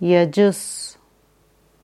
Yeah, just.